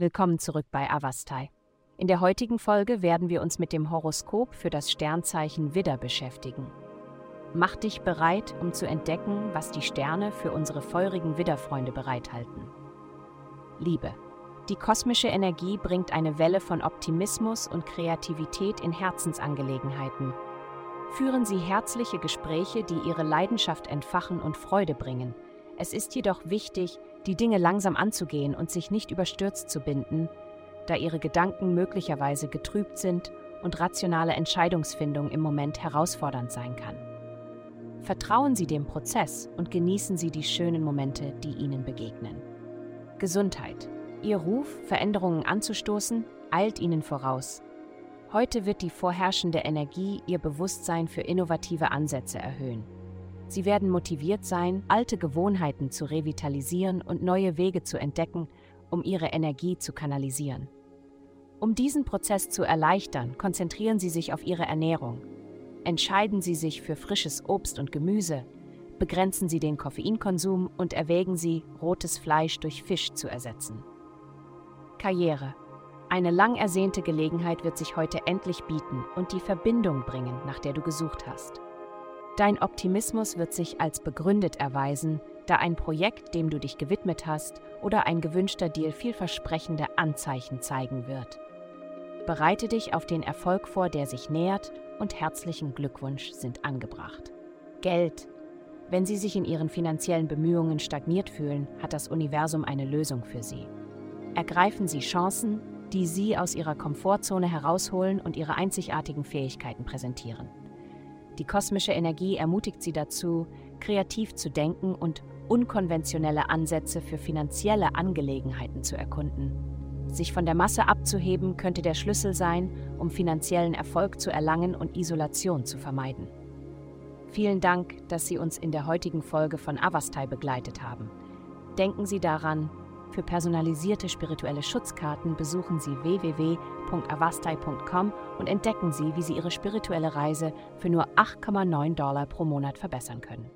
Willkommen zurück bei Avastai. In der heutigen Folge werden wir uns mit dem Horoskop für das Sternzeichen Widder beschäftigen. Mach dich bereit, um zu entdecken, was die Sterne für unsere feurigen Widderfreunde bereithalten. Liebe. Die kosmische Energie bringt eine Welle von Optimismus und Kreativität in Herzensangelegenheiten. Führen Sie herzliche Gespräche, die Ihre Leidenschaft entfachen und Freude bringen. Es ist jedoch wichtig, die Dinge langsam anzugehen und sich nicht überstürzt zu binden, da ihre Gedanken möglicherweise getrübt sind und rationale Entscheidungsfindung im Moment herausfordernd sein kann. Vertrauen Sie dem Prozess und genießen Sie die schönen Momente, die Ihnen begegnen. Gesundheit. Ihr Ruf, Veränderungen anzustoßen, eilt Ihnen voraus. Heute wird die vorherrschende Energie Ihr Bewusstsein für innovative Ansätze erhöhen. Sie werden motiviert sein, alte Gewohnheiten zu revitalisieren und neue Wege zu entdecken, um Ihre Energie zu kanalisieren. Um diesen Prozess zu erleichtern, konzentrieren Sie sich auf Ihre Ernährung. Entscheiden Sie sich für frisches Obst und Gemüse, begrenzen Sie den Koffeinkonsum und erwägen Sie, rotes Fleisch durch Fisch zu ersetzen. Karriere. Eine lang ersehnte Gelegenheit wird sich heute endlich bieten und die Verbindung bringen, nach der du gesucht hast. Dein Optimismus wird sich als begründet erweisen, da ein Projekt, dem du dich gewidmet hast, oder ein gewünschter Deal vielversprechende Anzeichen zeigen wird. Bereite dich auf den Erfolg vor, der sich nähert, und herzlichen Glückwunsch sind angebracht. Geld. Wenn Sie sich in Ihren finanziellen Bemühungen stagniert fühlen, hat das Universum eine Lösung für Sie. Ergreifen Sie Chancen, die Sie aus Ihrer Komfortzone herausholen und Ihre einzigartigen Fähigkeiten präsentieren. Die kosmische Energie ermutigt Sie dazu, kreativ zu denken und unkonventionelle Ansätze für finanzielle Angelegenheiten zu erkunden. Sich von der Masse abzuheben könnte der Schlüssel sein, um finanziellen Erfolg zu erlangen und Isolation zu vermeiden. Vielen Dank, dass Sie uns in der heutigen Folge von Avastai begleitet haben. Denken Sie daran, für personalisierte spirituelle Schutzkarten besuchen Sie www.avastai.com und entdecken Sie, wie Sie Ihre spirituelle Reise für nur 8,9 Dollar pro Monat verbessern können.